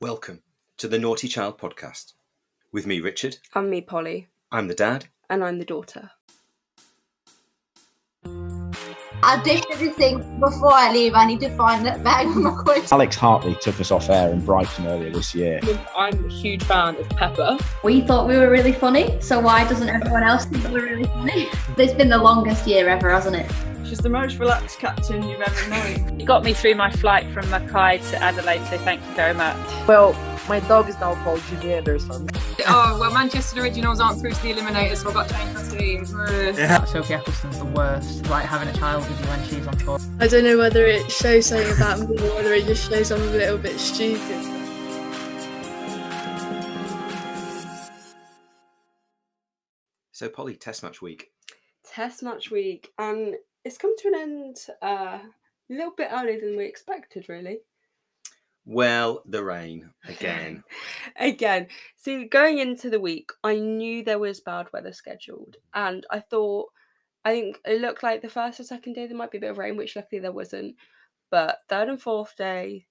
Welcome to the Naughty Child Podcast with me, Richard. And me, Polly. I'm the dad. And I'm the daughter. I do everything before I leave. I need to find that bag with my coins. Alex Hartley took us off air in Brighton earlier this year. I'm a huge fan of Pepper. We thought we were really funny, so why doesn't everyone else think we're really funny? It's been the longest year ever, hasn't it? She's the most relaxed captain you've ever known. You got me through my flight from Mackay to Adelaide, so thank you very much. Well, my dog is now called Jimmy Anderson. oh, well, Manchester Originals aren't through to the Eliminators, so I've got to change my team. Yeah. Sophie Ecclestone's the worst. Like having a child with you when she's on tour. I don't know whether it shows something about me or whether it just shows I'm a little bit stupid. So, Polly, test match week. Test match week, and it's come to an end uh, a little bit earlier than we expected, really. Well, the rain again. again. See, going into the week, I knew there was bad weather scheduled, and I thought, I think it looked like the first or second day there might be a bit of rain, which luckily there wasn't. But third and fourth day,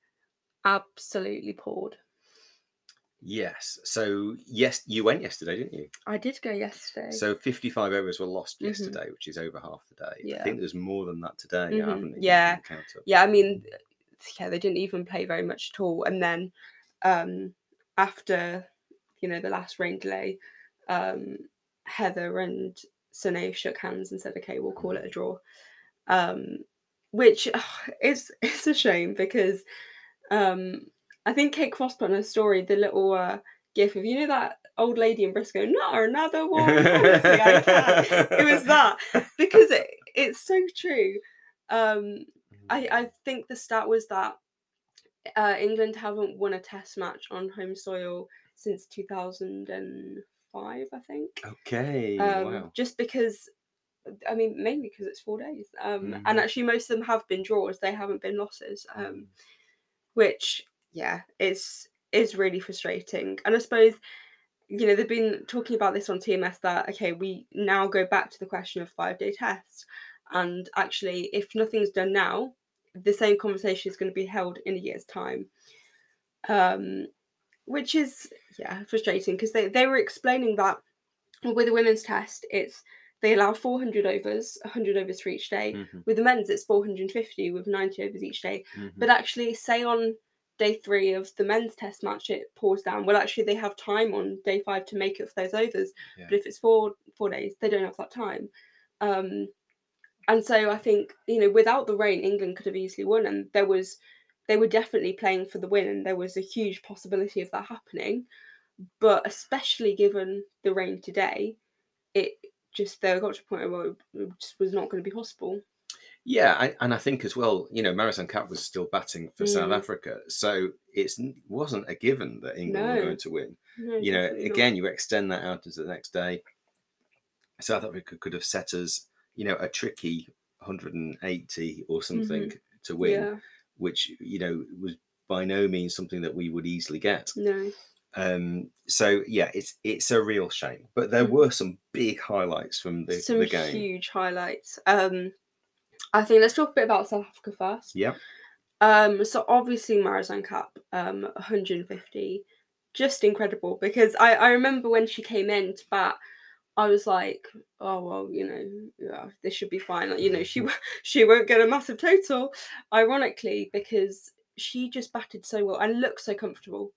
absolutely poured. Yes. So, yes, you went yesterday, didn't you? I did go yesterday. So, 55 overs were lost mm-hmm. yesterday, which is over half the day. Yeah. I think there's more than that today, mm-hmm. haven't you? Yeah. Yeah, I mean, yeah, they didn't even play very much at all. And then um, after, you know, the last rain delay, um, Heather and Sune shook hands and said, okay, we'll call it a draw. Um, which oh, is it's a shame because um, I think Kate Cross put on her story the little uh, gif of you know that old lady in Bristol, not another one. Honestly, it was that because it, it's so true. Um, I, I think the stat was that uh, England haven't won a test match on home soil since 2005, I think. Okay. Um, wow. Just because, I mean, mainly because it's four days. Um, mm-hmm. And actually, most of them have been draws, they haven't been losses, um, mm. which, yeah, it's is really frustrating. And I suppose you know they've been talking about this on TMS that okay we now go back to the question of five day tests and actually if nothing's done now the same conversation is going to be held in a year's time um, which is yeah frustrating because they, they were explaining that with the women's test it's they allow 400 overs 100 overs for each day mm-hmm. with the men's it's 450 with 90 overs each day mm-hmm. but actually say on day three of the men's test match it pours down well actually they have time on day five to make up for those overs yeah. but if it's four four days they don't have that time um, and so I think you know without the rain, England could have easily won, and there was they were definitely playing for the win, and there was a huge possibility of that happening. But especially given the rain today, it just they got to a point where it just was not going to be possible. Yeah, I, and I think as well, you know, Marizanne Kapp was still batting for mm. South Africa, so it wasn't a given that England no. were going to win. No, you know, again, not. you extend that out into the next day. South Africa could have set us you know, a tricky 180 or something mm-hmm. to win, yeah. which, you know, was by no means something that we would easily get. No. Um, so yeah, it's it's a real shame. But there mm-hmm. were some big highlights from the, some the game. huge highlights. Um, I think let's talk a bit about South Africa first. Yeah. Um, so obviously Marizanne Kapp, um, 150, just incredible because I, I remember when she came in to bat, I was like, oh well, you know, yeah, this should be fine. Like, you know, she she won't get a massive total, ironically, because she just batted so well and looked so comfortable.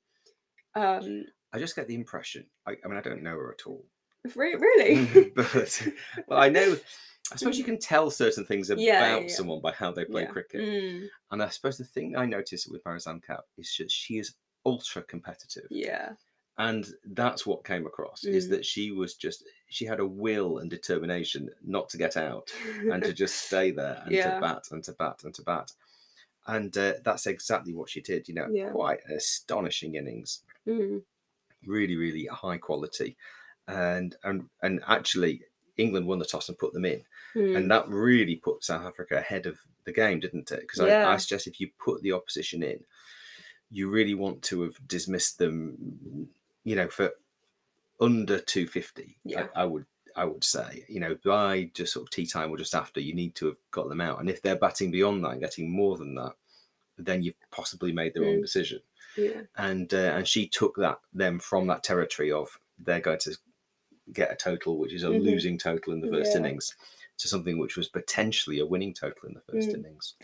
Um, I just get the impression. I, I mean, I don't know her at all. Really, but well, I know. I suppose you can tell certain things about yeah, yeah. someone by how they play cricket. Mm. And I suppose the thing I noticed with Marizanne Kapp is that she is ultra competitive. Yeah and that's what came across mm. is that she was just she had a will and determination not to get out and to just stay there and to bat and to bat and to bat and uh, that's exactly what she did you know quite astonishing innings mm. really really high quality and and and actually england won the toss and put them in mm. and that really put south africa ahead of the game didn't it because yeah. I, I suggest if you put the opposition in you really want to have dismissed them you know, for under 250, yeah. I, I, would I would say, you know, by just sort of tea time or just after, you need to have got them out. And if they're batting beyond that and getting more than that, then you've possibly made the mm. wrong decision. Yeah. and uh, and she took that them from that territory of they're going to get a total which is a Mhm. losing total in the first Yeah. innings to something which was potentially a winning total in the first Mm. innings.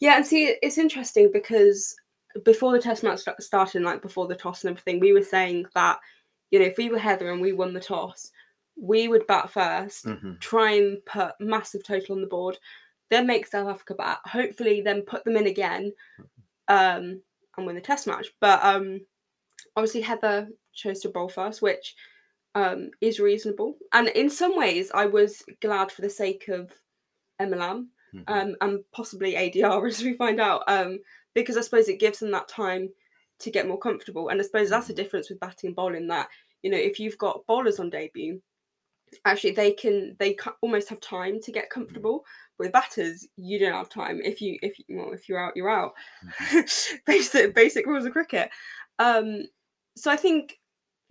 Yeah, and see, it's interesting because before the test match sta- started, like before the toss and everything, we were saying that, you know, if we were Heather and we won the toss, we would bat 1st Mhm. try and put massive total on the board, then make South Africa bat, hopefully then put them in again, um, and win the test match. But um, obviously Heather chose to bowl first, which um, is reasonable. And in some ways, I was glad for the sake of Emma Lamb Mhm. um, and possibly ADR as we find out, um, because I suppose it gives them that time to get more comfortable. And I suppose that's the difference with batting and bowling. That you know, if you've got bowlers on debut, actually they can they almost have time to get comfortable. With batters, you don't have time. If you if you, well if you're out, you're out. basic basic rules of cricket. Um, so I think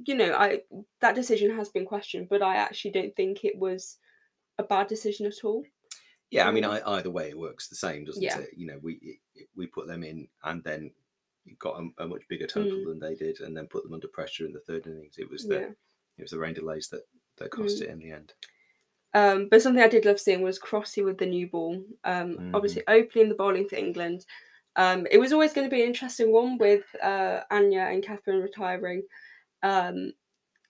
you know I that decision has been questioned, but I actually don't think it was a bad decision at all. Yeah, I mean, Um, I, either way, it works the same, doesn't Yeah. it? You know, we we put them in, and then got a, a much bigger total Mm. than they did, and then put them under pressure in the third innings. It was the Yeah. it was the rain delays that that cost Mm. it in the end. Um, but something I did love seeing was Crossy with the new ball. Um, Obviously, opening the bowling for England. Um, it was always going to be an interesting one with uh, Anya and Katherine retiring. Um,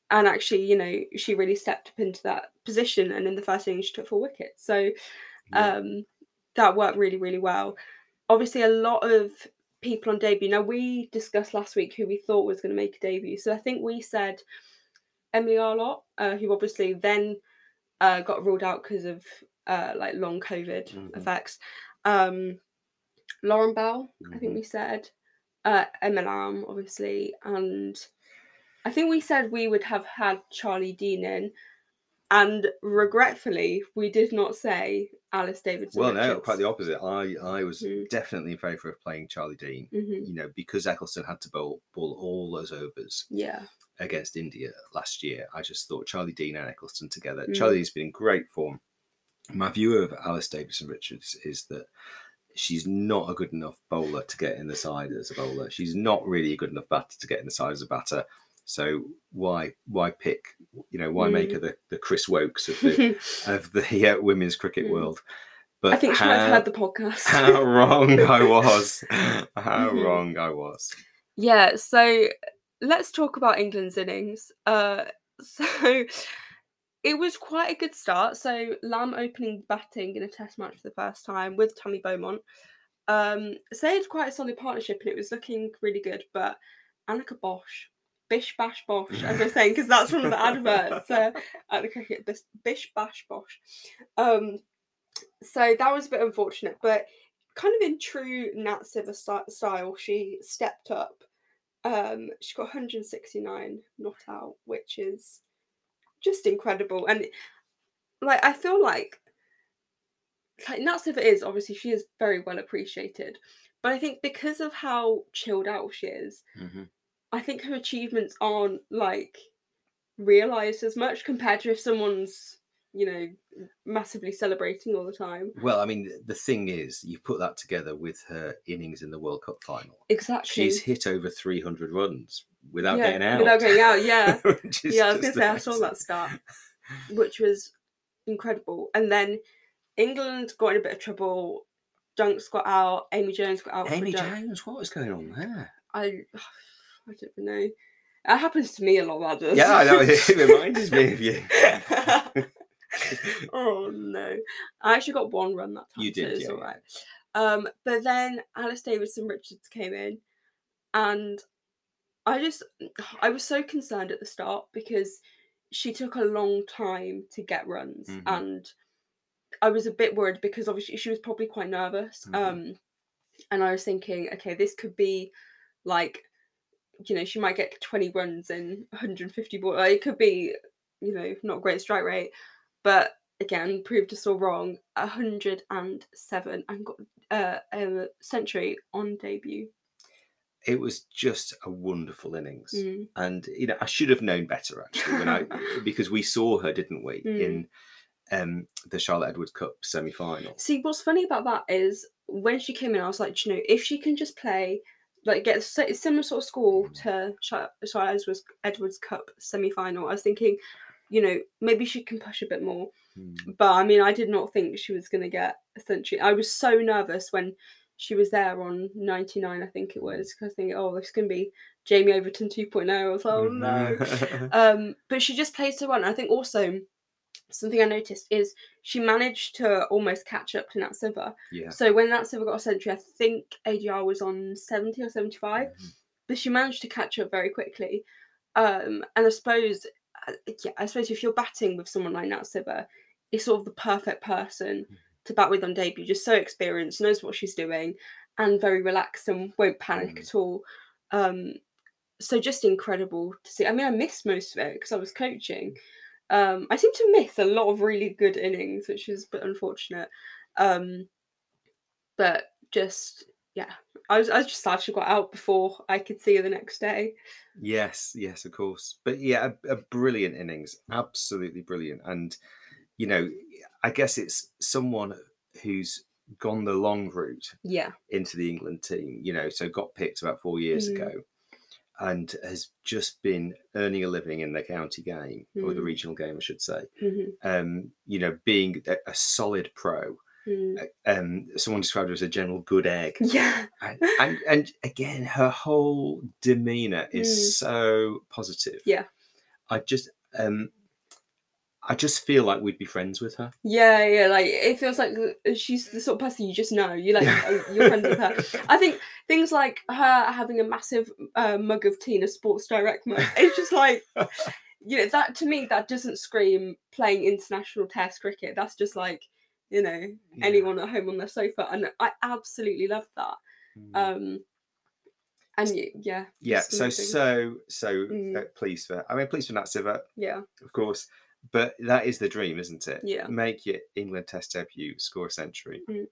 and actually, you know, she really stepped up into that position. And in the first inning, she took four wickets. So Yeah. um, that worked really, really well. Obviously, a lot of people on debut. Now, we discussed last week who we thought was going to make a debut. So I think we said Emily Arlott, uh, who obviously then uh, got ruled out because of uh, like long COVID Mhm. effects. Um, Lauren Bell, I think Mhm. we said, uh, Emma Lamb, obviously, and I think we said we would have had Charlie Dean in, and regretfully, we did not say Alice Davidson. Well, no, quite the opposite. I I was Mm. definitely in favour of playing Charlie Dean. Mhm. You know, because Ecclestone had to bowl bowl all those overs Yeah, against India last year. I just thought Charlie Dean and Ecclestone together. Mm. Charlie's been in great form. My view of Alice Davidson Richards is that she's not a good enough bowler to get in the side as a bowler. She's not really a good enough batter to get in the side as a batter. So why why pick? You know why make Mm. her the, the Chris Woakes of the of the uh, women's cricket Mm. world? But I think she might have heard the podcast. how wrong I was. How Mhm. wrong I was. Yeah, so let's talk about England's innings. Uh, so it was quite a good start. So Lamb opening batting in a test match for the first time with Tammy Beaumont. Um, so they had quite a solid partnership and it was looking really good. But Anneke Bosch, Bish Bash Bosh, as I'm saying, because that's one of the adverts uh, at the cricket. Bish, Bish Bash Bosh. Um, so that was a bit unfortunate, but kind of in true Nat Sciver style, she stepped up. Um, she got 169 not out, which is just incredible. And like, I feel like like Nat Sciver is obviously she is very well appreciated, but I think because of how chilled out she is, Mhm. I think her achievements aren't like realized as much compared to if someone's you know massively celebrating all the time. Well, I mean, the thing is, you put that together with her innings in the World Cup final. Exactly. She's hit over 300 runs without Yeah, getting out. Without getting out, yeah. Yeah, I was gonna say I saw that start, which was incredible. And then England got in a bit of trouble. Dunks got out. Amy Jones got out. Amy. Jones, what was going on there? I, I don't know. It happens to me a lot. That does. Yeah, I know. It reminds me of you. oh no! I actually got one run that time. You did, so it's yeah, all yeah. right. Um, but then Alice Davidson Richards came in, and I just I was so concerned at the start because she took a long time to get runs, Mhm. and I was a bit worried because obviously she was probably quite nervous. Mhm. Um, and I was thinking, okay, this could be like, you know, she might get 20 runs in 150 ball. Like, it could be, you know, not great strike rate, but again, proved us all wrong. 107 and got uh, a century on debut. It was just a wonderful innings. Mm. And, you know, I should have known better, actually, when I because we saw her, didn't we, Mm. in um, the Charlotte Edwards Cup semi final. See, what's funny about that is when she came in, I was like, "Do you know, if she can just play like get a similar sort of score to Sha- Charlotte Edwards, Edwards Cup semi final. I was thinking, you know, maybe she can push a bit more. Hmm. But I mean, I did not think she was going to get a century. I was so nervous when she was there on 99, I think it was, because I think, oh, this can be Jamie Overton 2.0. I was like, oh no. um, but she just played so well. And I think also something I noticed is she managed to almost catch up to Nat Natsiva. yeah. So when Nat Natsiva got a century, I think ADR was on 70 or 75, Mhm. but she managed to catch up very quickly. Um, and I suppose, uh, yeah, I suppose if you're batting with someone like Nat Natsiva, it's sort of the perfect person to bat with on debut. Just so experienced, knows what she's doing, and very relaxed and won't panic Mm. at all. Um, so just incredible to see. I mean, I missed most of it because I was coaching. Um, I seem to miss a lot of really good innings, which is a bit unfortunate. Um, but just yeah, I was I was just glad she got out before I could see her the next day. Yes, yes, of course. But yeah, a, a brilliant innings, absolutely brilliant. And you know, I guess it's someone who's gone the long route Yeah, into the England team. You know, so got picked about four years Mm. ago, and has just been earning a living in the county game or the Mm. regional game, I should say. hmm Um, you know, being a, a solid pro. Mm. Um, someone described her as a general good egg. yeah, and, and and again her whole demeanor is Mm. so positive Yeah. i just um i just feel like we'd be friends with her yeah, yeah. Like it feels like she's the sort of person you just know. You like you're friends with her. I think things like her having a massive uh, mug of tea in a Sports Direct mug. It's just like you know that to me that doesn't scream playing international Test cricket. That's just like you know Yeah. anyone at home on their sofa, and I absolutely love that. Mm. Um, and y- yeah, yeah so so so Mm. uh, pleased for i mean pleased for Nat Natsiva, yeah, of course but that is the dream isn't it Yeah. make your england test debut score a century Mm.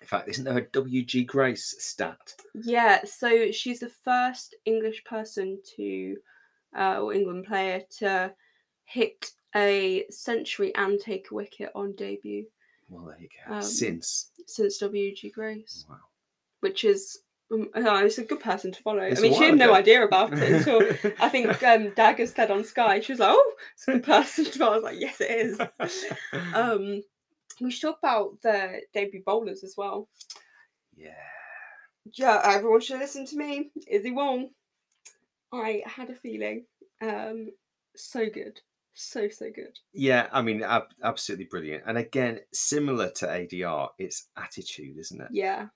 in fact isn't there a wg grace stat yeah. So she's the first English person to, uh, or England player to hit a century and take a wicket on debut well there you go Um, since since WG Grace, wow which is. Um, oh, it's a good person to follow. It's I mean, she had no idea about it until I think um, Dagger said on Sky. She was like, "Oh, it's a good person to follow." I was like, "Yes, it is." um, we should talk about the debut bowlers as well. yeah Yeah, everyone should listen to me. Issy Wong. I had a feeling. Um, so good, so so good. Yeah, I mean, ab- absolutely brilliant. And again, similar to ADR, it's attitude, isn't it? Yeah,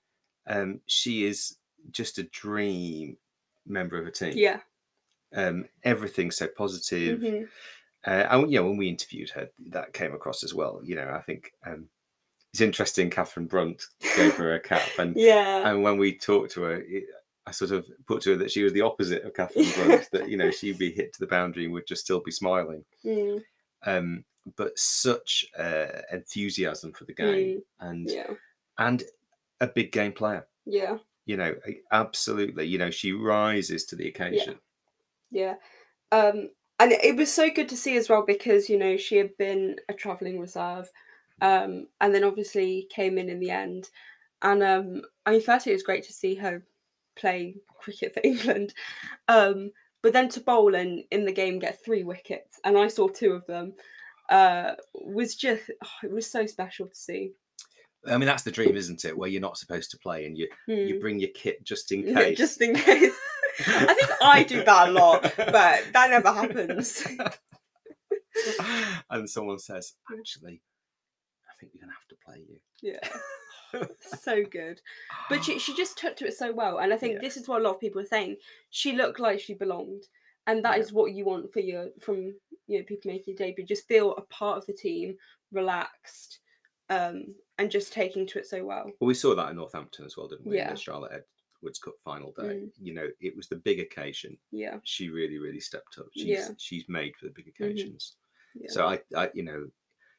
Um, she is just a dream member of a team. yeah. Um, everything's so positive. mhm. Uh, and you know, when we interviewed her, that came across as well. You know, I think um, it's interesting. Katherine Brunt gave her a cap, and Yeah, and when we talked to her, it, I sort of put to her that she was the opposite of Katherine Brunt. that you know, she'd be hit to the boundary and would just still be smiling. Mm, um, but such uh, enthusiasm for the game and yeah, and a big game player. yeah, You know, absolutely. You know, she rises to the occasion. yeah. Um, and it was so good to see as well because you know she had been a travelling reserve, um, and then obviously came in in the end. And um, I mean, firstly, it was great to see her play cricket for England. Um, but then to bowl and in the game get three wickets, and I saw two of them, uh, was just oh, it was so special to see. I mean, that's the dream, isn't it? Where you're not supposed to play and you you Hmm. bring your kit just in Yeah, case. just in case. I think I do that a lot, but that never happens. and someone says, "Actually, I think we're gonna have to play you." Yeah, so good. But she she just took to it so well, and I think Yeah. this is what a lot of people are saying. She looked like she belonged, and that Yeah. is what you want for your from you know people making your debut. Just feel a part of the team, relaxed, um, and just taking to it so well. Well, we saw that in Northampton as well, didn't we? In Yeah. the Charlotte Edwards Cup final day. Mm. You know, it was the big occasion. Yeah, She really, really stepped up. She's Yeah. she's made for the big Mhm. occasions. yeah. So I, I, you know,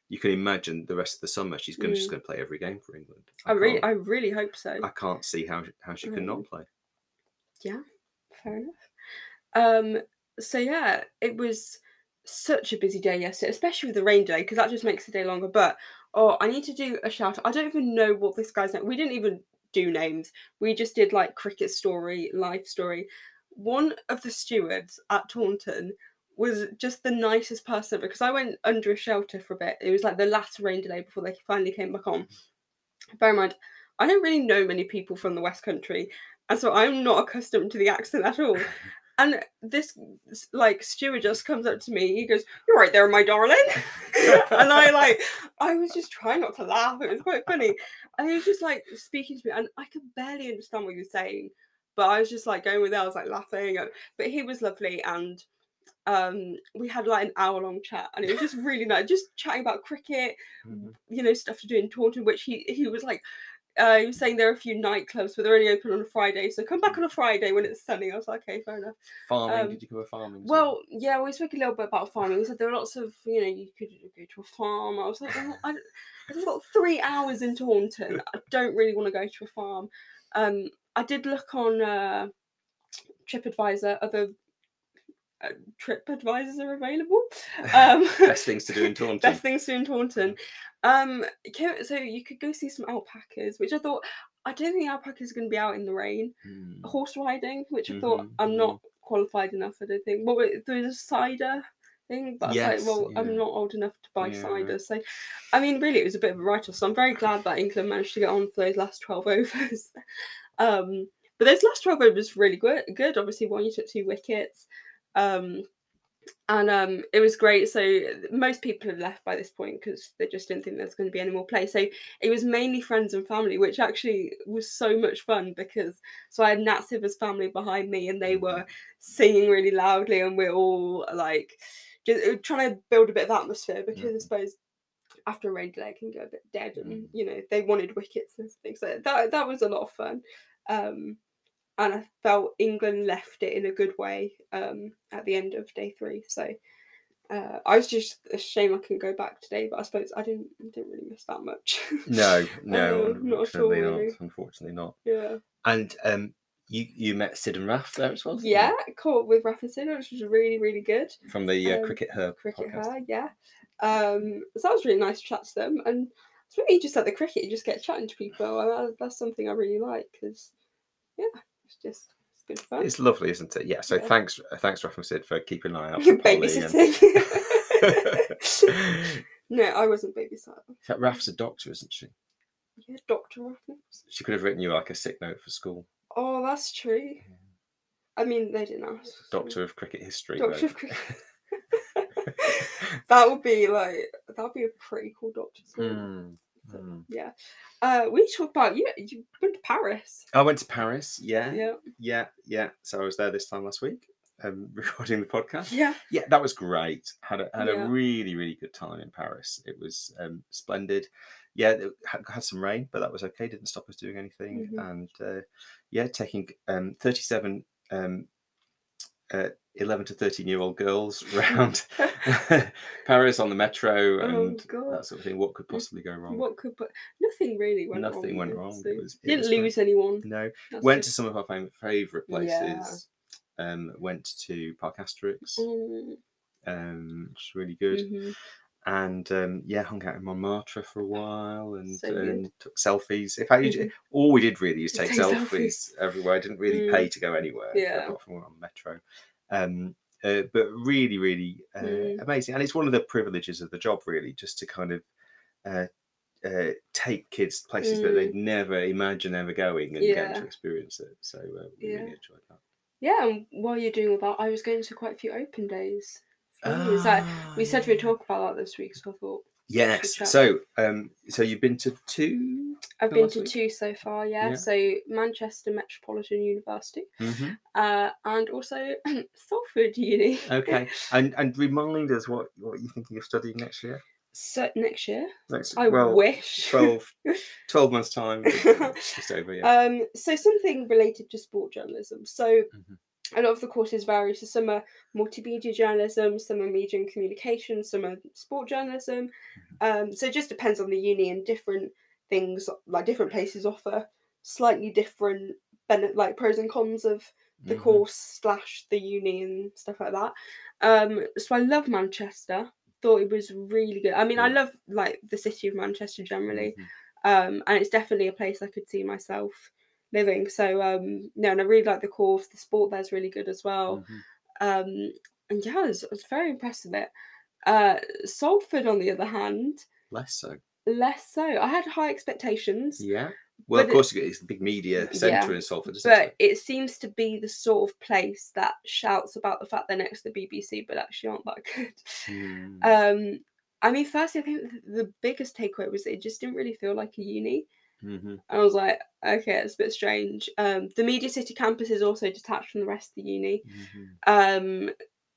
you can imagine the rest of the summer she's going to just Mm. going to play every game for England. I really, I really hope so. I can't see how how she can not play. Yeah, fair enough. Um, so yeah, it was such a busy day yesterday, especially with the rain day, because that just makes the day longer. But oh, I need to do a shout out. I don't even know what this guy's name. We didn't even do names. We just did like cricket story, life story. One of the stewards at Taunton was just the nicest person because I went under a shelter for a bit. It was like the last rain delay before they finally came back on. Bear in mind, I don't really know many people from the West Country, and so I'm not accustomed to the accent at all. And this like steward just comes up to me. He goes, "You're right there, my darling," and I like, I was just trying not to laugh. It was quite funny, and he was just like speaking to me, and I could barely understand what he was saying, but I was just like going with it. I was like laughing, but he was lovely, and um, we had like an hour long chat, and it was just really nice, just chatting about cricket, mm-hmm. you know, stuff to do in Taunton, which he he was like uh, he was saying there are a few nightclubs, but they're only open on a Friday. So come back on a Friday when it's sunny. I was like, okay, fair enough. Farming? Um, did you cover farming? Well, yeah, we spoke a little bit about farming. We said there are lots of, you know, you could go to a farm. I was like, well, I, I've got three hours in Taunton. I don't really want to go to a farm. Um, I did look on uh, TripAdvisor, other uh, trip advisors are available. Um, best things to do in Taunton. best things to do in Taunton. Um, so you could go see some alpacas, which I thought I don't think alpacas are going to be out in the rain. Mm. Horse riding, which I thought mm-hmm, I'm not mm-hmm. qualified enough. I don't think. Well, there's a cider thing, but yes, I was like, well, yeah. I'm not old enough to buy yeah, cider. Right. So, I mean, really, it was a bit of a write-off. So I'm very glad that England managed to get on for those last twelve overs. um, but those last twelve overs were really good. Good, obviously, one you took two wickets. Um, and um, it was great. So most people had left by this point because they just didn't think there's going to be any more play. So it was mainly friends and family, which actually was so much fun because so I had Nat family behind me, and they were singing really loudly, and we're all like just uh, trying to build a bit of atmosphere because I suppose after a rain delay can go a bit dead, and mm. you know they wanted wickets and things. So that that was a lot of fun. Um, and I felt England left it in a good way um, at the end of day three. So uh, I was just ashamed I couldn't go back today, but I suppose I didn't didn't really miss that much. no, no, uh, not at all. Not, really. Unfortunately, not. Yeah. And um, you you met Sid and Raf there as well. Yeah, caught with Raf and Sid, which was really really good. From the uh, um, Cricket Her. Cricket podcast. Her, yeah. Um, so that was really nice to chat to them, and it's really just at the cricket, you just get chatting to people. that's something I really like because, yeah, it's just it's good fun. It's lovely, isn't it? Yeah. So yeah. thanks, uh, thanks, Rafa Sid, for keeping an eye out for babysitting. And... no, I wasn't babysitting. Raf's a doctor, isn't she? Yeah, Doctor Rafa. She could have written you like a sick note for school. Oh, that's true. Yeah. I mean, they didn't ask. Doctor of Cricket History. Doctor though. of Cricket. that would be like that would be a pretty cool doctor. Mm. Mm. Yeah. Uh, we talked about you. You went to Paris. I went to Paris. Yeah. Yeah. Yeah. Yeah. So I was there this time last week, um, recording the podcast. Yeah. Yeah, that was great. Had a had yeah. a really really good time in Paris. It was um, splendid. Yeah, it had, had, some rain, but that was okay. Didn't stop us doing anything. Mm-hmm. And uh, yeah, taking um, thirty seven um, uh, 11 to 13 year old girls around Paris on the metro oh, and oh, that sort of thing. What could possibly go wrong? What could, but nothing really went nothing wrong. Nothing went wrong. So it was, it didn't lose anyone. No. That's went to some of our favourite places. Yeah. Um, went to Park Asterix, mm. um, which is really good. Mm-hmm. And um, yeah, hung out in Montmartre for a while and, so um, took selfies. In fact, mm-hmm. all we did really is take, take selfies, selfies, everywhere. I didn't really mm. pay to go anywhere yeah. apart from on metro. Um, uh, but really, really uh, mm. amazing. And it's one of the privileges of the job, really, just to kind of uh, uh take kids places mm. that they'd never imagine ever going and yeah. get to experience it. So uh, we yeah. really enjoyed that. Yeah, and while you're doing all that, I was going to quite a few open days. Oh, like, we said we'd talk about that this week, so I thought. Yes. So, um, so you've been to two I've been to week? two so far, yeah. yeah. So Manchester Metropolitan University, mm-hmm. uh, and also Salford Uni. okay, and and remind us what what you're thinking of studying next year. So next year, next I well, wish 12, 12 months time, just over. Yeah. Um, so something related to sport journalism. So. Mm-hmm a lot of the courses vary. So some are multimedia journalism, some are media and communication, some are sport journalism. Mm-hmm. Um, so it just depends on the uni and different things like different places offer slightly different benefit like pros and cons of the mm-hmm. course slash the uni and stuff like that um so i love manchester thought it was really good i mean i love like the city of manchester generally um, and it's definitely a place I could see myself living. So um, no, and I really like the course. The sport there's really good as well. Mhm. Um, and yeah, I was, I was very impressed with it. Uh, Salford, on the other hand, Less so. less so. I had high expectations. Yeah. Well, of But it- course, it's the big media centre Yeah, in Salford, isn't but it? it seems to be the sort of place that shouts about the fact they're next to the BBC, but actually aren't that good. Hmm. Um, I mean, firstly, I think the biggest takeaway was it just didn't really feel like a uni. Mhm. I was like, okay, it's a bit strange. Um, the Media City campus is also detached from the rest of the uni. Mhm. Um,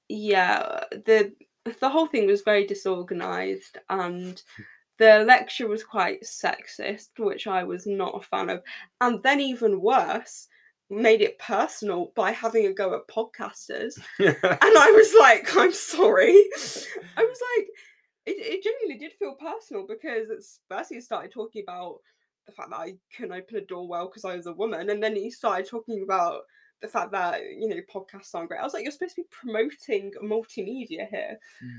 yeah, the the whole thing was very disorganized, and the lecture was quite sexist, which I was not a fan of. And then even worse, made it personal by having a go at podcasters. and I was like, I'm sorry. I was like, it, it genuinely did feel personal because it's first started talking about the fact that I couldn't open a door well because I was a woman, and then he started talking about the fact that you know podcasts aren't great. I was like, you're supposed to be promoting multimedia here,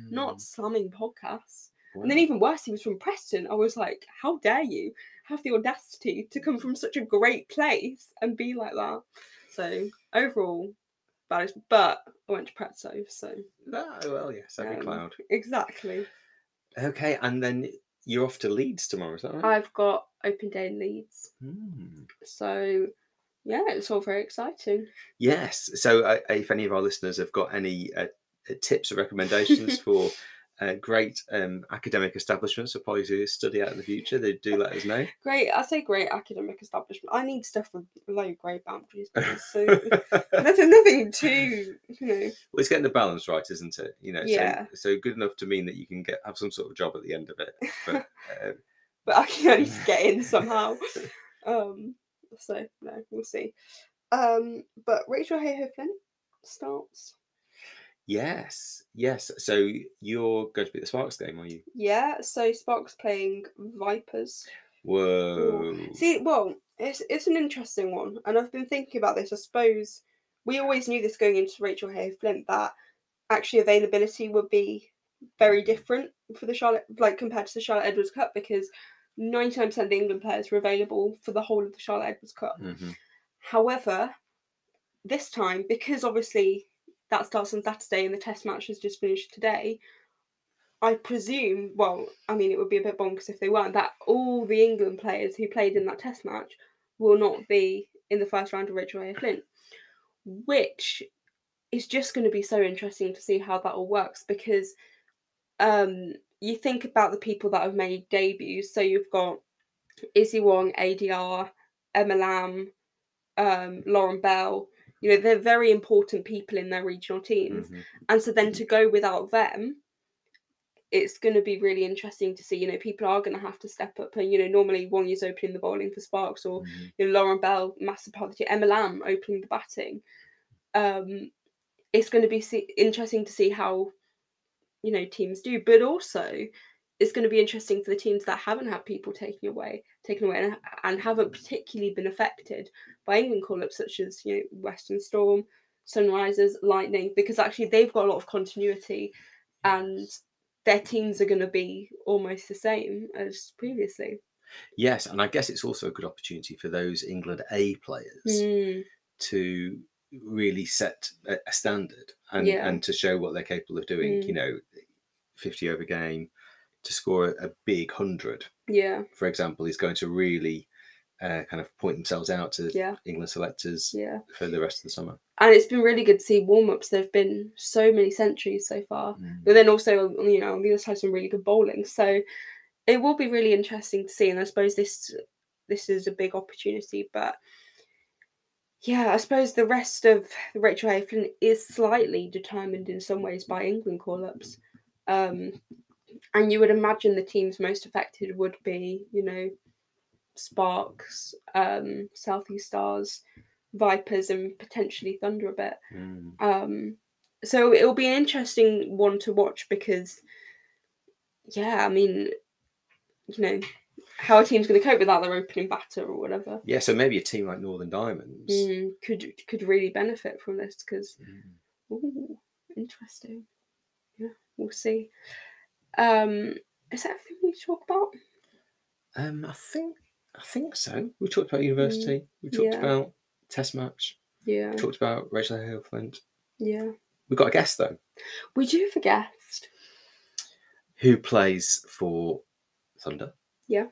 not slamming podcasts. And then even worse, he was from Preston. I was like, how dare you have the audacity to come from such a great place and be like that? So overall, bad. But I went to Prezzo, so Ah, well, yes, every um, cloud. exactly. Okay, and then you're off to Leeds tomorrow, is that right? I've got open day in Leeds, Hmm. so yeah, it's all very exciting. Yes. So, uh, if any of our listeners have got any uh, uh, tips or recommendations for uh, great um, academic establishments for Polly to study at in the future, they do let us know. Great, I say great academic establishment. I need stuff with low grade boundaries. So nothing, nothing too, you know. Well, it's getting the balance right, isn't it? You know, Yeah. so, so good enough to mean that you can get have some sort of job at the end of it. But uh, but I can only get in somehow. Um, so no, we'll see. Um, but Rachael Heyhoe Flint starts. yes, yes. So you're going to be at the Sparks game, are you? Yeah, so Sparks playing Vipers. Whoa! See, well, it's it's an interesting one, and I've been thinking about this. I suppose we always knew this going into Rachael Heyhoe Flint that actually availability would be very different for the Charlotte, like compared to the Charlotte Edwards Cup, because ninety nine percent of the England players were available for the whole of the Charlotte Edwards Cup. Mhm. However, this time, because obviously that starts on Saturday and the test match has just finished today, I presume, well, I mean, it would be a bit bonkers if they weren't, that all the England players who played in that test match will not be in the first round of Rachael Heyhoe Flint, which is just going to be so interesting to see how that all works because um, you think about the people that have made debuts. So you've got Issy Wong, ADR, Emma Lamb, um, Lauren Bell. You know, they're very important people in their regional teams. Mhm. And so then to go without them, it's going to be really interesting to see. You know, people are going to have to step up. And, you know, normally Wong is opening the bowling for Sparks or, Mhm. you know, Lauren Bell, massive part of the team, Emma Lamb opening the batting. Um, it's going to be see- interesting to see how, you know, teams do. But also, it's going to be interesting for the teams that haven't had people taken away, taken away, and, and haven't particularly been affected by England call-ups such as you know Western Storm, Sunrisers, Lightning, because actually they've got a lot of continuity, and their teams are going to be almost the same as previously. Yes, and I guess it's also a good opportunity for those England A players Mm, to really set a, a standard and Yeah. and to show what they're capable of doing. You Mm. know, fifty over game to score a, a big hundred, yeah, for example, is going to really uh, kind of point themselves out to Yeah. England selectors yeah. for the rest of the summer. And it's been really good to see warm-ups. There've been so many centuries so far. Mm. but then also you know on the other side some really good bowling so it will be really interesting to see and i suppose this this is a big opportunity but yeah i suppose the rest of the rachael Heyhoe Flint is slightly determined in some ways by england call-ups um and you would imagine the teams most affected would be you know sparks um southeast stars vipers and potentially thunder a bit Mm. um, so it'll be an interesting one to watch because, yeah, I mean, you know, how a team's going to cope without their opening batter or whatever Yeah, so maybe a team like Northern Diamonds. mm, could could really benefit from this because, Mm. ooh, interesting. Yeah, we'll see. Um, is that everything we need to talk about? Um, I think I think so. We talked about university. Mm, we talked yeah. about test match. Yeah. We talked about Rachael Heyhoe Flint. Yeah. We've got a guest though. We do have a guest. Who plays for Thunder? Yeah.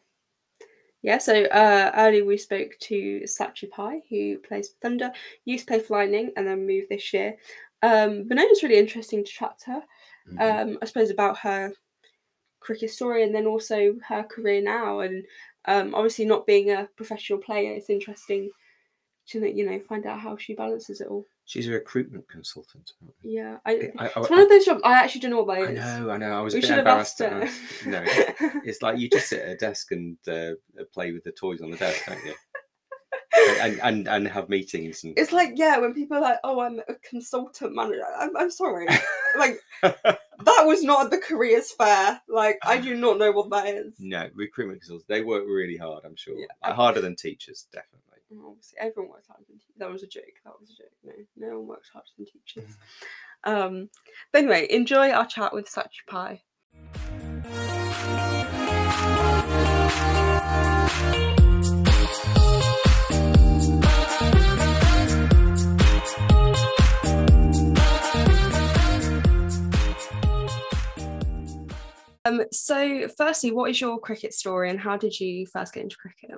Yeah, so uh, earlier we spoke to Sachi Pai, who plays for Thunder, used to play for Lightning, and then moved this year. Um, it's really interesting to chat to her. Mm-hmm. Um, I suppose about her cricket story and then also her career now. And um, obviously, not being a professional player, it's interesting to you know find out how she balances it all. She's a recruitment consultant. Yeah, I, I, I, it's one of those jobs. I actually don't know what that is. I know, I know. I was we a bit embarrassed. no, it's like you just sit at a desk and uh, play with the toys on the desk, don't you? and, and and have meetings. And... It's like yeah, when people are like, "Oh, I'm a consultant manager." I'm, I'm sorry, like that was not the careers fair. Like I do not know what that is. No, recruitment consultants. They work really hard. I'm sure. Yeah. Harder than teachers, definitely obviously everyone works harder than teachers. That was a joke. That was a joke. No, no one works harder than teachers. um, but anyway, enjoy our chat with Sachi. Um, so, firstly, what is your cricket story and how did you first get into cricket?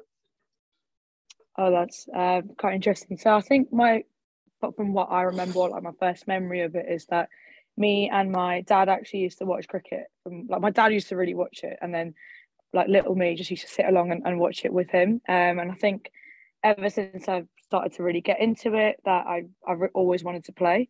Oh, that's uh, quite interesting. So I think my, from what I remember, like my first memory of it is that me and my dad actually used to watch cricket. From, like my dad used to really watch it, and then like little me just used to sit along and, and watch it with him. Um, and I think ever since I've started to really get into it, that I I've always wanted to play.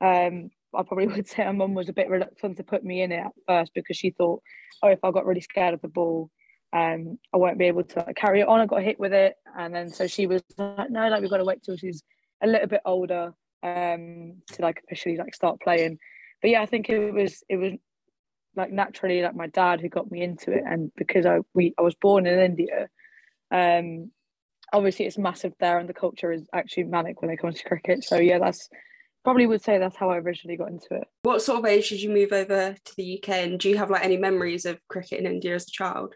Um, I probably would say my mum was a bit reluctant to put me in it at first because she thought, oh, if I got really scared of the ball, um, I won't be able to like, carry it on. I got hit with it, and then so she was like, "No, like we've got to wait till she's a little bit older um, to like officially like start playing." But yeah, I think it was it was like naturally like my dad who got me into it, and because I we I was born in India, um, obviously it's massive there, and the culture is actually manic when it comes to cricket. So yeah, that's probably would say that's how I originally got into it. What sort of age did you move over to the UK, and do you have like any memories of cricket in India as a child?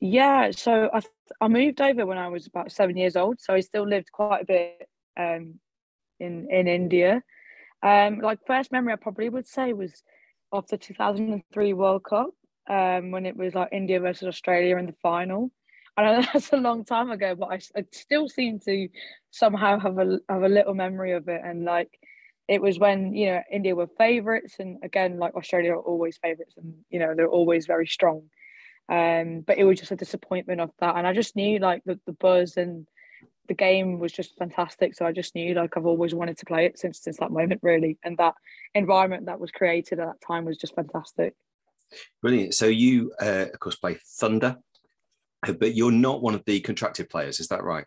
Yeah, so I I moved over when I was about seven years old, so I still lived quite a bit um, in in India. Um, like first memory, I probably would say was of the two thousand and three World Cup um, when it was like India versus Australia in the final. I know that's a long time ago, but I, I still seem to somehow have a have a little memory of it. And like it was when you know India were favourites, and again like Australia are always favourites, and you know they're always very strong. Um, but it was just a disappointment of that. And I just knew like the, the buzz and the game was just fantastic. So I just knew like I've always wanted to play it since since that moment really. And that environment that was created at that time was just fantastic. Brilliant. So you uh, of course play Thunder, uh, but you're not one of the contracted players, is that right?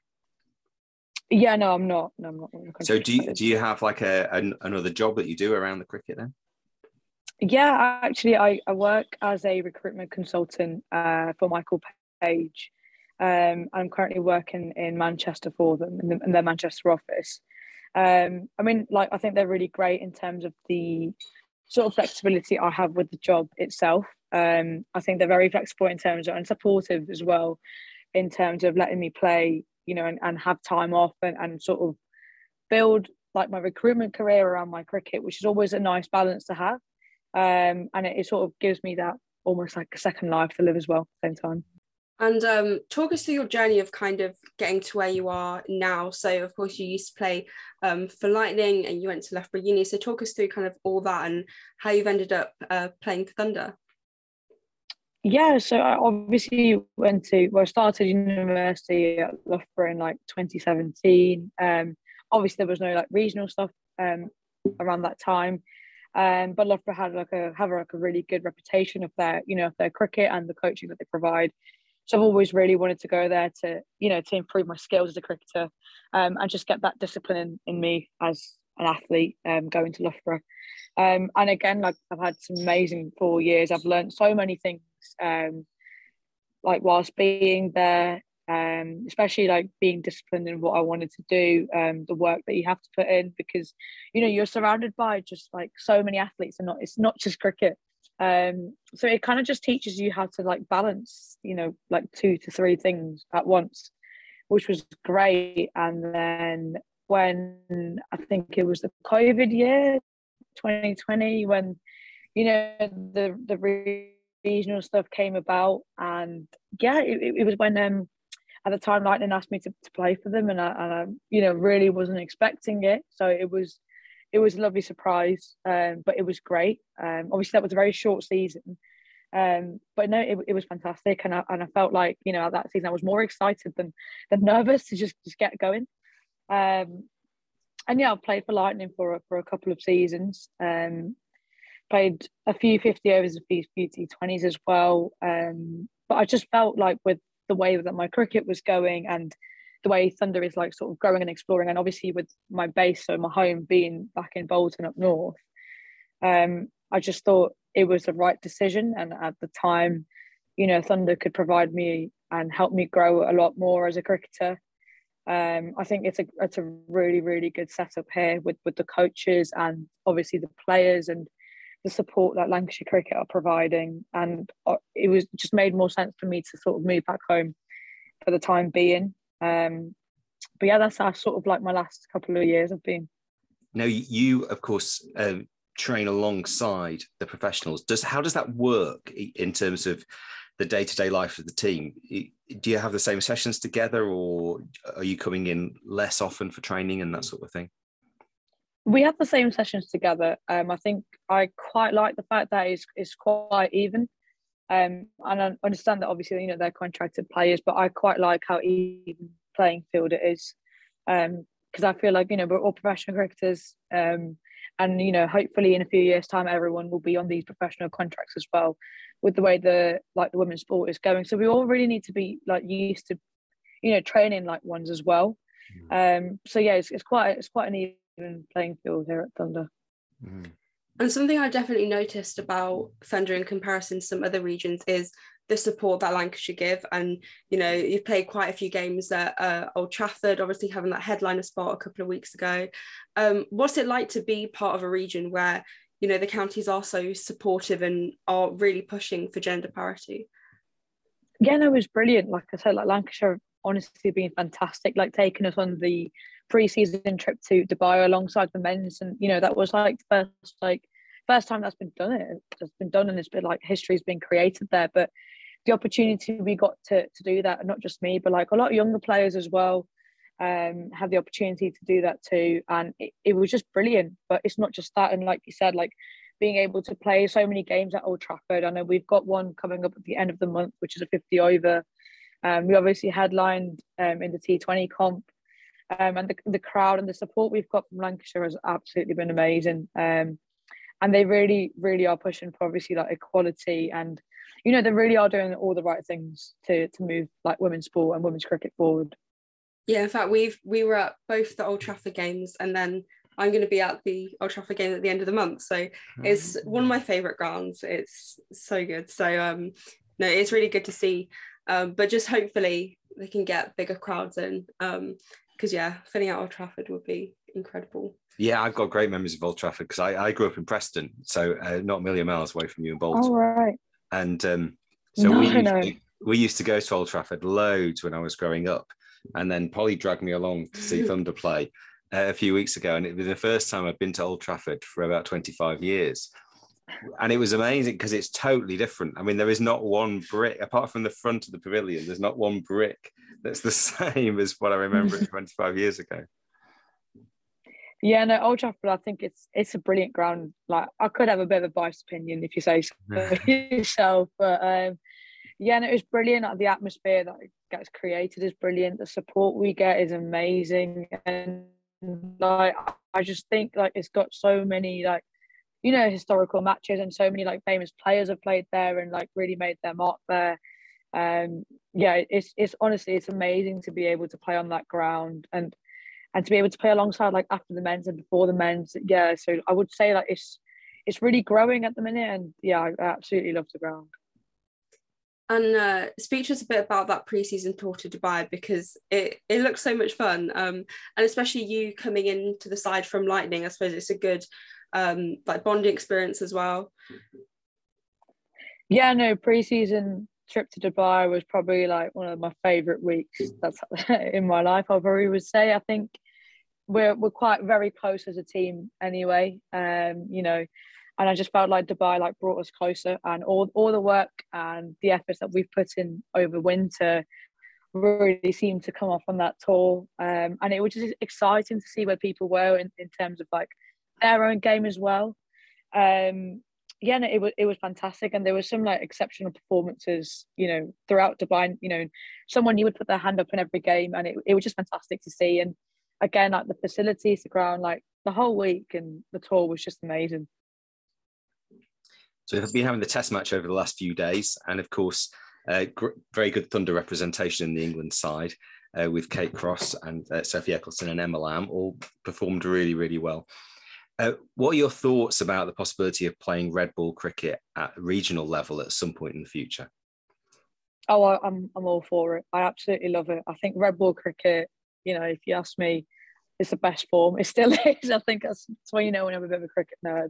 Yeah, no, I'm not. No, I'm not. So do you do you have like a an, another job that you do around the cricket then? Yeah, actually, I, I work as a recruitment consultant uh, for Michael Page. Um, I'm currently working in Manchester for them in, the, in their Manchester office. Um, I mean, like, I think they're really great in terms of the sort of flexibility I have with the job itself. Um, I think they're very flexible in terms of and supportive as well in terms of letting me play, you know, and, and have time off and, and sort of build like my recruitment career around my cricket, which is always a nice balance to have um, and it, it, sort of gives me that almost like a second life to live as well at the same time. And um, talk us through your journey of kind of getting to where you are now. So, of course, you used to play um, for Lightning and you went to Loughborough Uni. So, talk us through kind of all that and how you've ended up uh, playing for Thunder. Yeah, so I obviously went to, well, I started university at Loughborough in like 2017. Um, obviously, there was no like regional stuff um, around that time. Um, but Loughborough had like a have like a really good reputation of their you know of their cricket and the coaching that they provide. So I've always really wanted to go there to you know to improve my skills as a cricketer, um, and just get that discipline in, in me as an athlete um, going to Loughborough. Um, and again, like I've had some amazing four years. I've learned so many things. Um, like whilst being there, um, especially like being disciplined in what I wanted to do, um, the work that you have to put in because you know you're surrounded by just like so many athletes and not it's not just cricket. Um, so it kind of just teaches you how to like balance, you know, like two to three things at once, which was great. And then when I think it was the COVID year, 2020, when you know the the regional stuff came about, and yeah, it, it was when um at the time Lightning asked me to, to play for them, and I, and I you know really wasn't expecting it, so it was it was a lovely surprise, um, but it was great. Um, obviously that was a very short season, um, but no, it, it was fantastic, and I and I felt like you know that season I was more excited than than nervous to just just get going. Um, and yeah, I've played for Lightning for for a couple of seasons. Um, played a few 50 overs, a few, few T20s as well. Um, but I just felt like with the way that my cricket was going and the way Thunder is like sort of growing and exploring, and obviously with my base, so my home being back in Bolton up north, um, I just thought it was the right decision. And at the time, you know, Thunder could provide me and help me grow a lot more as a cricketer. Um, I think it's a it's a really really good setup here with with the coaches and obviously the players and the support that Lancashire Cricket are providing, and uh, it was just made more sense for me to sort of move back home for the time being. Um, but yeah, that's how sort of like my last couple of years I've been. Now, you of course uh, train alongside the professionals. Does how does that work in terms of the day-to-day life of the team? Do you have the same sessions together, or are you coming in less often for training and that sort of thing? We have the same sessions together. Um, I think I quite like the fact that it's, it's quite even. Um, and I understand that obviously you know they're contracted players, but I quite like how even playing field it is. Um, because I feel like you know we're all professional cricketers, um, and you know hopefully in a few years' time everyone will be on these professional contracts as well, with the way the like the women's sport is going. So we all really need to be like used to, you know, training like ones as well. Mm. Um, so yeah, it's, it's quite it's quite an even playing field here at Thunder. Mm. And something I definitely noticed about Thunder in comparison to some other regions is the support that Lancashire give. And, you know, you've played quite a few games at uh, Old Trafford, obviously having that headliner spot a couple of weeks ago. Um, what's it like to be part of a region where, you know, the counties are so supportive and are really pushing for gender parity? Yeah, no, it was brilliant. Like I said, like Lancashire honestly been fantastic, like taking us on the pre-season trip to Dubai alongside the men's, and you know that was like first like first time that's been done. It has been done, and it's been like history's been created there. But the opportunity we got to to do that, not just me, but like a lot of younger players as well, um, had the opportunity to do that too, and it, it was just brilliant. But it's not just that, and like you said, like being able to play so many games at Old Trafford. I know we've got one coming up at the end of the month, which is a 50 over. Um, we obviously headlined um, in the T20 comp um, and the, the crowd and the support we've got from Lancashire has absolutely been amazing. Um, and they really, really are pushing for obviously like equality and you know they really are doing all the right things to to move like women's sport and women's cricket forward. Yeah, in fact, we've we were at both the Old Trafford games, and then I'm going to be at the Old Trafford game at the end of the month. So it's one of my favourite grounds. It's so good. So um, no, it's really good to see. Um, but just hopefully they can get bigger crowds in. Um, because yeah, filling out Old Trafford would be incredible. Yeah, I've got great memories of Old Trafford because I, I grew up in Preston, so uh, not a million miles away from you in Bolton. Oh, right. And um, so no, we, used no. to, we used to go to Old Trafford loads when I was growing up. And then Polly dragged me along to see Thunder play uh, a few weeks ago. And it was the first time I'd been to Old Trafford for about 25 years. And it was amazing because it's totally different. I mean, there is not one brick, apart from the front of the pavilion, there's not one brick that's the same as what I remember 25 years ago. Yeah, no, Old Trafford. I think it's it's a brilliant ground. Like I could have a bit of a biased opinion if you say so yourself, but um, yeah, and no, was brilliant. Like, the atmosphere that gets created is brilliant. The support we get is amazing, and like I just think like it's got so many like you know historical matches and so many like famous players have played there and like really made their mark there. Um yeah it's it's honestly it's amazing to be able to play on that ground and and to be able to play alongside like after the men's and before the men's. Yeah so i would say that it's it's really growing at the minute and yeah i absolutely love the ground. And uh, speak to us a bit about that preseason tour to Dubai because it, it looks so much fun. Um, and especially you coming into the side from Lightning, I suppose it's a good um, like bonding experience as well. Yeah, no, pre-season trip to Dubai was probably like one of my favorite weeks that's in my life. I probably would say. I think we're we're quite very close as a team anyway. Um, you know, and I just felt like Dubai like brought us closer, and all all the work and the efforts that we've put in over winter really seemed to come off on that tour. Um, and it was just exciting to see where people were in, in terms of like their own game as well. Um, yeah, no, it was it was fantastic, and there were some like exceptional performances, you know, throughout Dubai. You know, someone you would put their hand up in every game, and it, it was just fantastic to see. And again, like the facilities, the ground, like the whole week, and the tour was just amazing. So we've been having the test match over the last few days, and of course, uh, gr- very good Thunder representation in the England side uh, with Kate Cross and uh, Sophie Ecclestone and Emma Lamb all performed really, really well. Uh, what are your thoughts about the possibility of playing red ball cricket at regional level at some point in the future? Oh, I'm I'm all for it. I absolutely love it. I think red ball cricket, you know, if you ask me, it's the best form. It still is. I think that's, that's when you know when I'm a bit of a cricket nerd.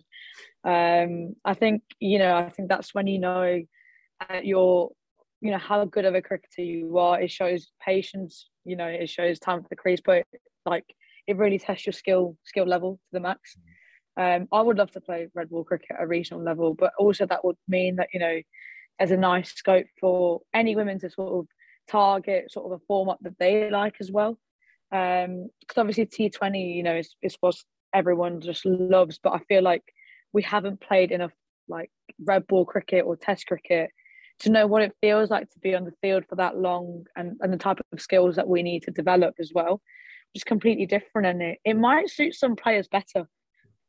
Um, I think you know, I think that's when you know uh, you're, you know, how good of a cricketer you are. It shows patience. You know, it shows time for the crease, but like it really tests your skill skill level to the max. Um, I would love to play red ball cricket at a regional level, but also that would mean that you know there's a nice scope for any women to sort of target sort of a format that they like as well. Because um, obviously T20, you know, is, is what everyone just loves, but I feel like we haven't played enough like red ball cricket or test cricket to know what it feels like to be on the field for that long and, and the type of skills that we need to develop as well just completely different and it, it might suit some players better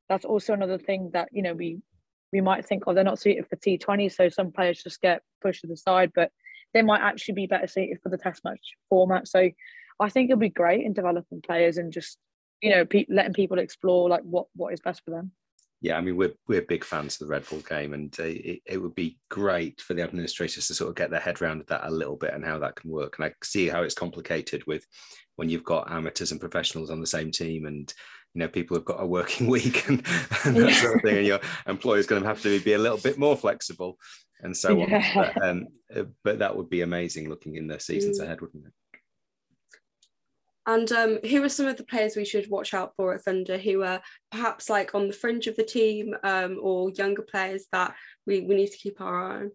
that's also another thing that you know we we might think oh they're not suited for T20 so some players just get pushed to the side but they might actually be better suited for the test match format so I think it'll be great in developing players and just you know pe- letting people explore like what what is best for them yeah, I mean, we're we're big fans of the Red Ball game, and uh, it, it would be great for the administrators to sort of get their head around that a little bit and how that can work. And I see how it's complicated with when you've got amateurs and professionals on the same team, and you know people have got a working week and, and that sort of thing, and your employer's going to have to be a little bit more flexible and so yeah. on. But, um, uh, but that would be amazing looking in the seasons mm. ahead, wouldn't it? And um, who are some of the players we should watch out for at Thunder who are perhaps like on the fringe of the team um, or younger players that we, we need to keep our eye on?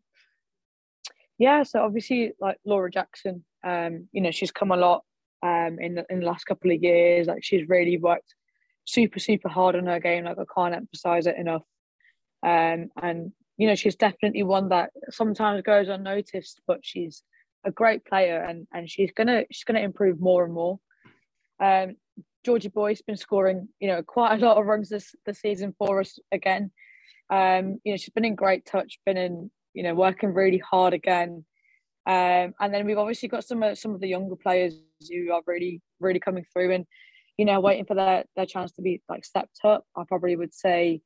Yeah, so obviously like Laura Jackson, um, you know, she's come a lot um, in, the, in the last couple of years. Like she's really worked super, super hard on her game. Like I can't emphasize it enough. Um, and, you know, she's definitely one that sometimes goes unnoticed, but she's a great player and, and she's gonna she's gonna improve more and more. Um, Georgie Boyce has been scoring, you know, quite a lot of runs this, this season for us again. Um, you know, she's been in great touch, been in, you know, working really hard again. Um, and then we've obviously got some of some of the younger players who are really, really coming through and, you know, waiting for their their chance to be like stepped up. I probably would say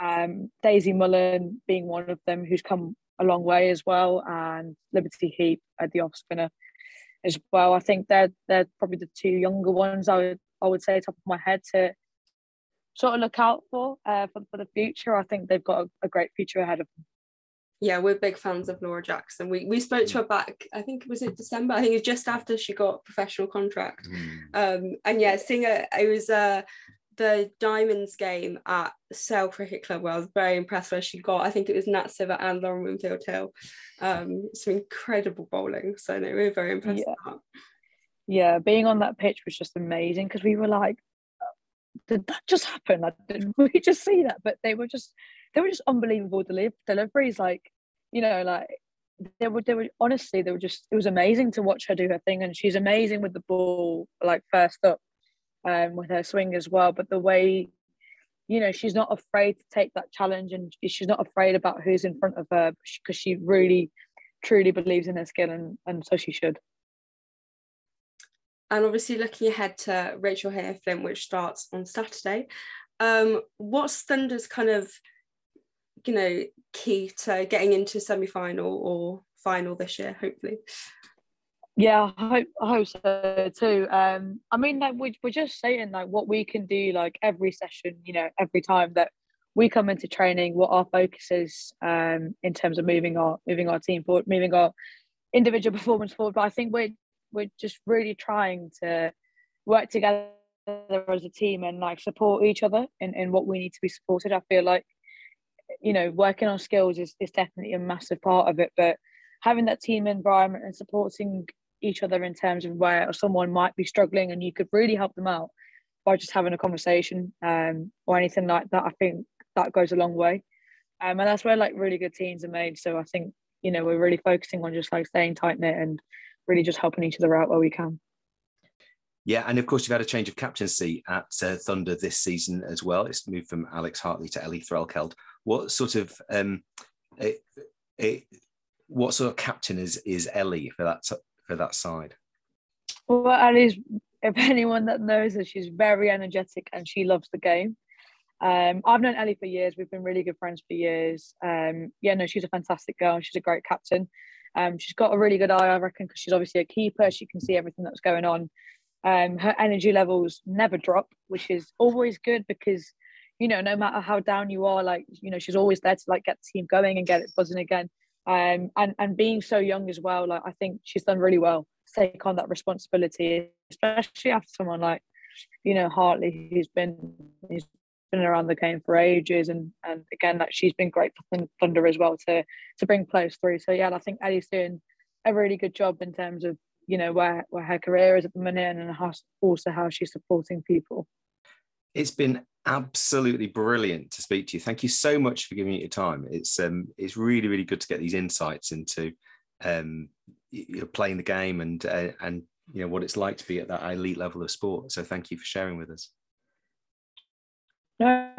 um, Daisy Mullen being one of them who's come a long way as well, and Liberty Heap at the off spinner as well. I think they're they're probably the two younger ones I would I would say top of my head to sort of look out for uh, for, for the future. I think they've got a, a, great future ahead of them. Yeah, we're big fans of Laura Jackson. We we spoke to her back. I think it was it December. I think it was just after she got professional contract. Mm. Um, and yeah, seeing her, it was uh, the Diamonds game at Sale Cricket Club where I was very impressed where she got, I think it was Nat Sciver and Lauren Winfield Hill. Um, some incredible bowling. So no, we were very impressed yeah. Yeah, being on that pitch was just amazing because we were like, did that just happen? Did we just see that? But they were just, they were just unbelievable deli- deliveries. Like, you know, like they were, they were honestly, they were just, it was amazing to watch her do her thing. And she's amazing with the ball, like first up um, with her swing as well. But the way, you know, she's not afraid to take that challenge and she's not afraid about who's in front of her because she really, truly believes in her skill and, and so she should. And obviously, looking ahead to Rachael Heyhoe Flint, which starts on Saturday, um, what's Thunder's kind of, you know, key to getting into semi final or final this year, hopefully? Yeah, I hope, I hope so too. Um, I mean, like we're, we're just saying like what we can do like every session, you know, every time that we come into training, what our focus is um, in terms of moving our moving our team forward, moving our individual performance forward. But I think we're we're just really trying to work together as a team and like support each other in, in what we need to be supported. I feel like you know working on skills is, is definitely a massive part of it, but having that team environment and supporting each other in terms of where someone might be struggling and you could really help them out by just having a conversation um, or anything like that. I think that goes a long way. Um, and that's where like really good teams are made. So I think, you know, we're really focusing on just like staying tight knit and really just helping each other out where we can. Yeah, and of course you've had a change of captaincy at uh, Thunder this season as well. It's moved from Alex Hartley to Ellie Threlkeld. What sort of um, it, it, what sort of captain is is Ellie for that for that side? Well, Ellie's if anyone that knows her, she's very energetic and she loves the game. Um, I've known Ellie for years. We've been really good friends for years. Um, yeah, no, she's a fantastic girl. She's a great captain. Um, she's got a really good eye, I reckon, because she's obviously a keeper. She can see everything that's going on. Um, her energy levels never drop, which is always good because, you know, no matter how down you are, like, you know, she's always there to like get the team going and get it buzzing again. Um, and and being so young as well, like I think she's done really well take on that responsibility, especially after someone like, you know, Hartley, who's been he's been around the game for ages, and and again, like she's been great for Thunder as well to to bring players through. So yeah, I think Ellie's doing a really good job in terms of you know where where her career is at the minute, and how, also how she's supporting people. It's been absolutely brilliant to speak to you. Thank you so much for giving me your time. It's um it's really really good to get these insights into um you know, playing the game and uh, and you know what it's like to be at that elite level of sport. So thank you for sharing with us. No,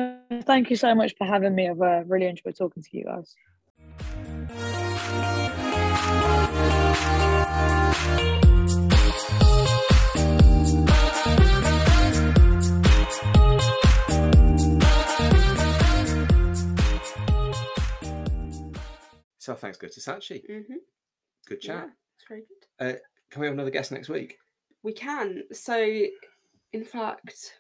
thank you so much for having me. I've uh, really enjoyed talking to you guys. So thanks go to Sachi. Mm-hmm. Good chat. Yeah, it's very good. Uh, can we have another guest next week? We can. So, in fact,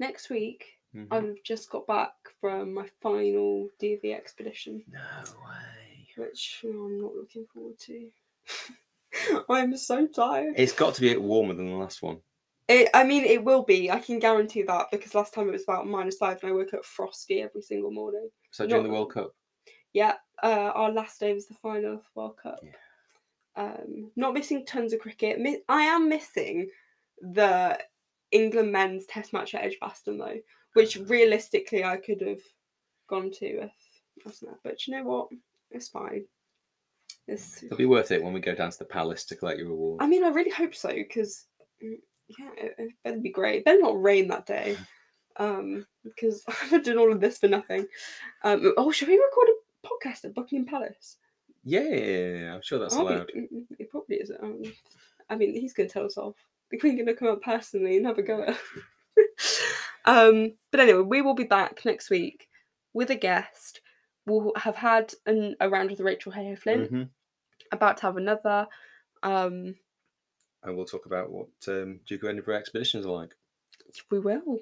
next week Mhm. I've just got back from my final DofE expedition, No way. which I'm not looking forward to. I'm so tired. It's got to be warmer than the last one. It, I mean, it will be. I can guarantee that because last time it was about minus five, and I woke up frosty every single morning. So during Not- the World Cup. Yeah, uh, our last day was the final of the World Cup. Yeah. Um, not missing tons of cricket. I am missing the England men's Test match at Edgbaston though, which realistically I could have gone to if I wasn't there. But you know what? It's fine. It's. It'll be worth it when we go down to the palace to collect your award. I mean, I really hope so because yeah, it, it better be great. It better not rain that day. Um, because I've done all of this for nothing. Um, oh, should we record a podcast at Buckingham Palace? Yeah, yeah, yeah, I'm sure that's I'll be- allowed. mm, mm, it probably is. Um, I mean, he's going to tell us off. The Queen going to come up personally and have a go at. um, but anyway, we will be back next week with a guest. We'll have had an, a round with Rachael Heyhoe Flint. Mhm. About to have another. Um, And we'll talk about what um, Duke of Edinburgh expeditions are like. we will.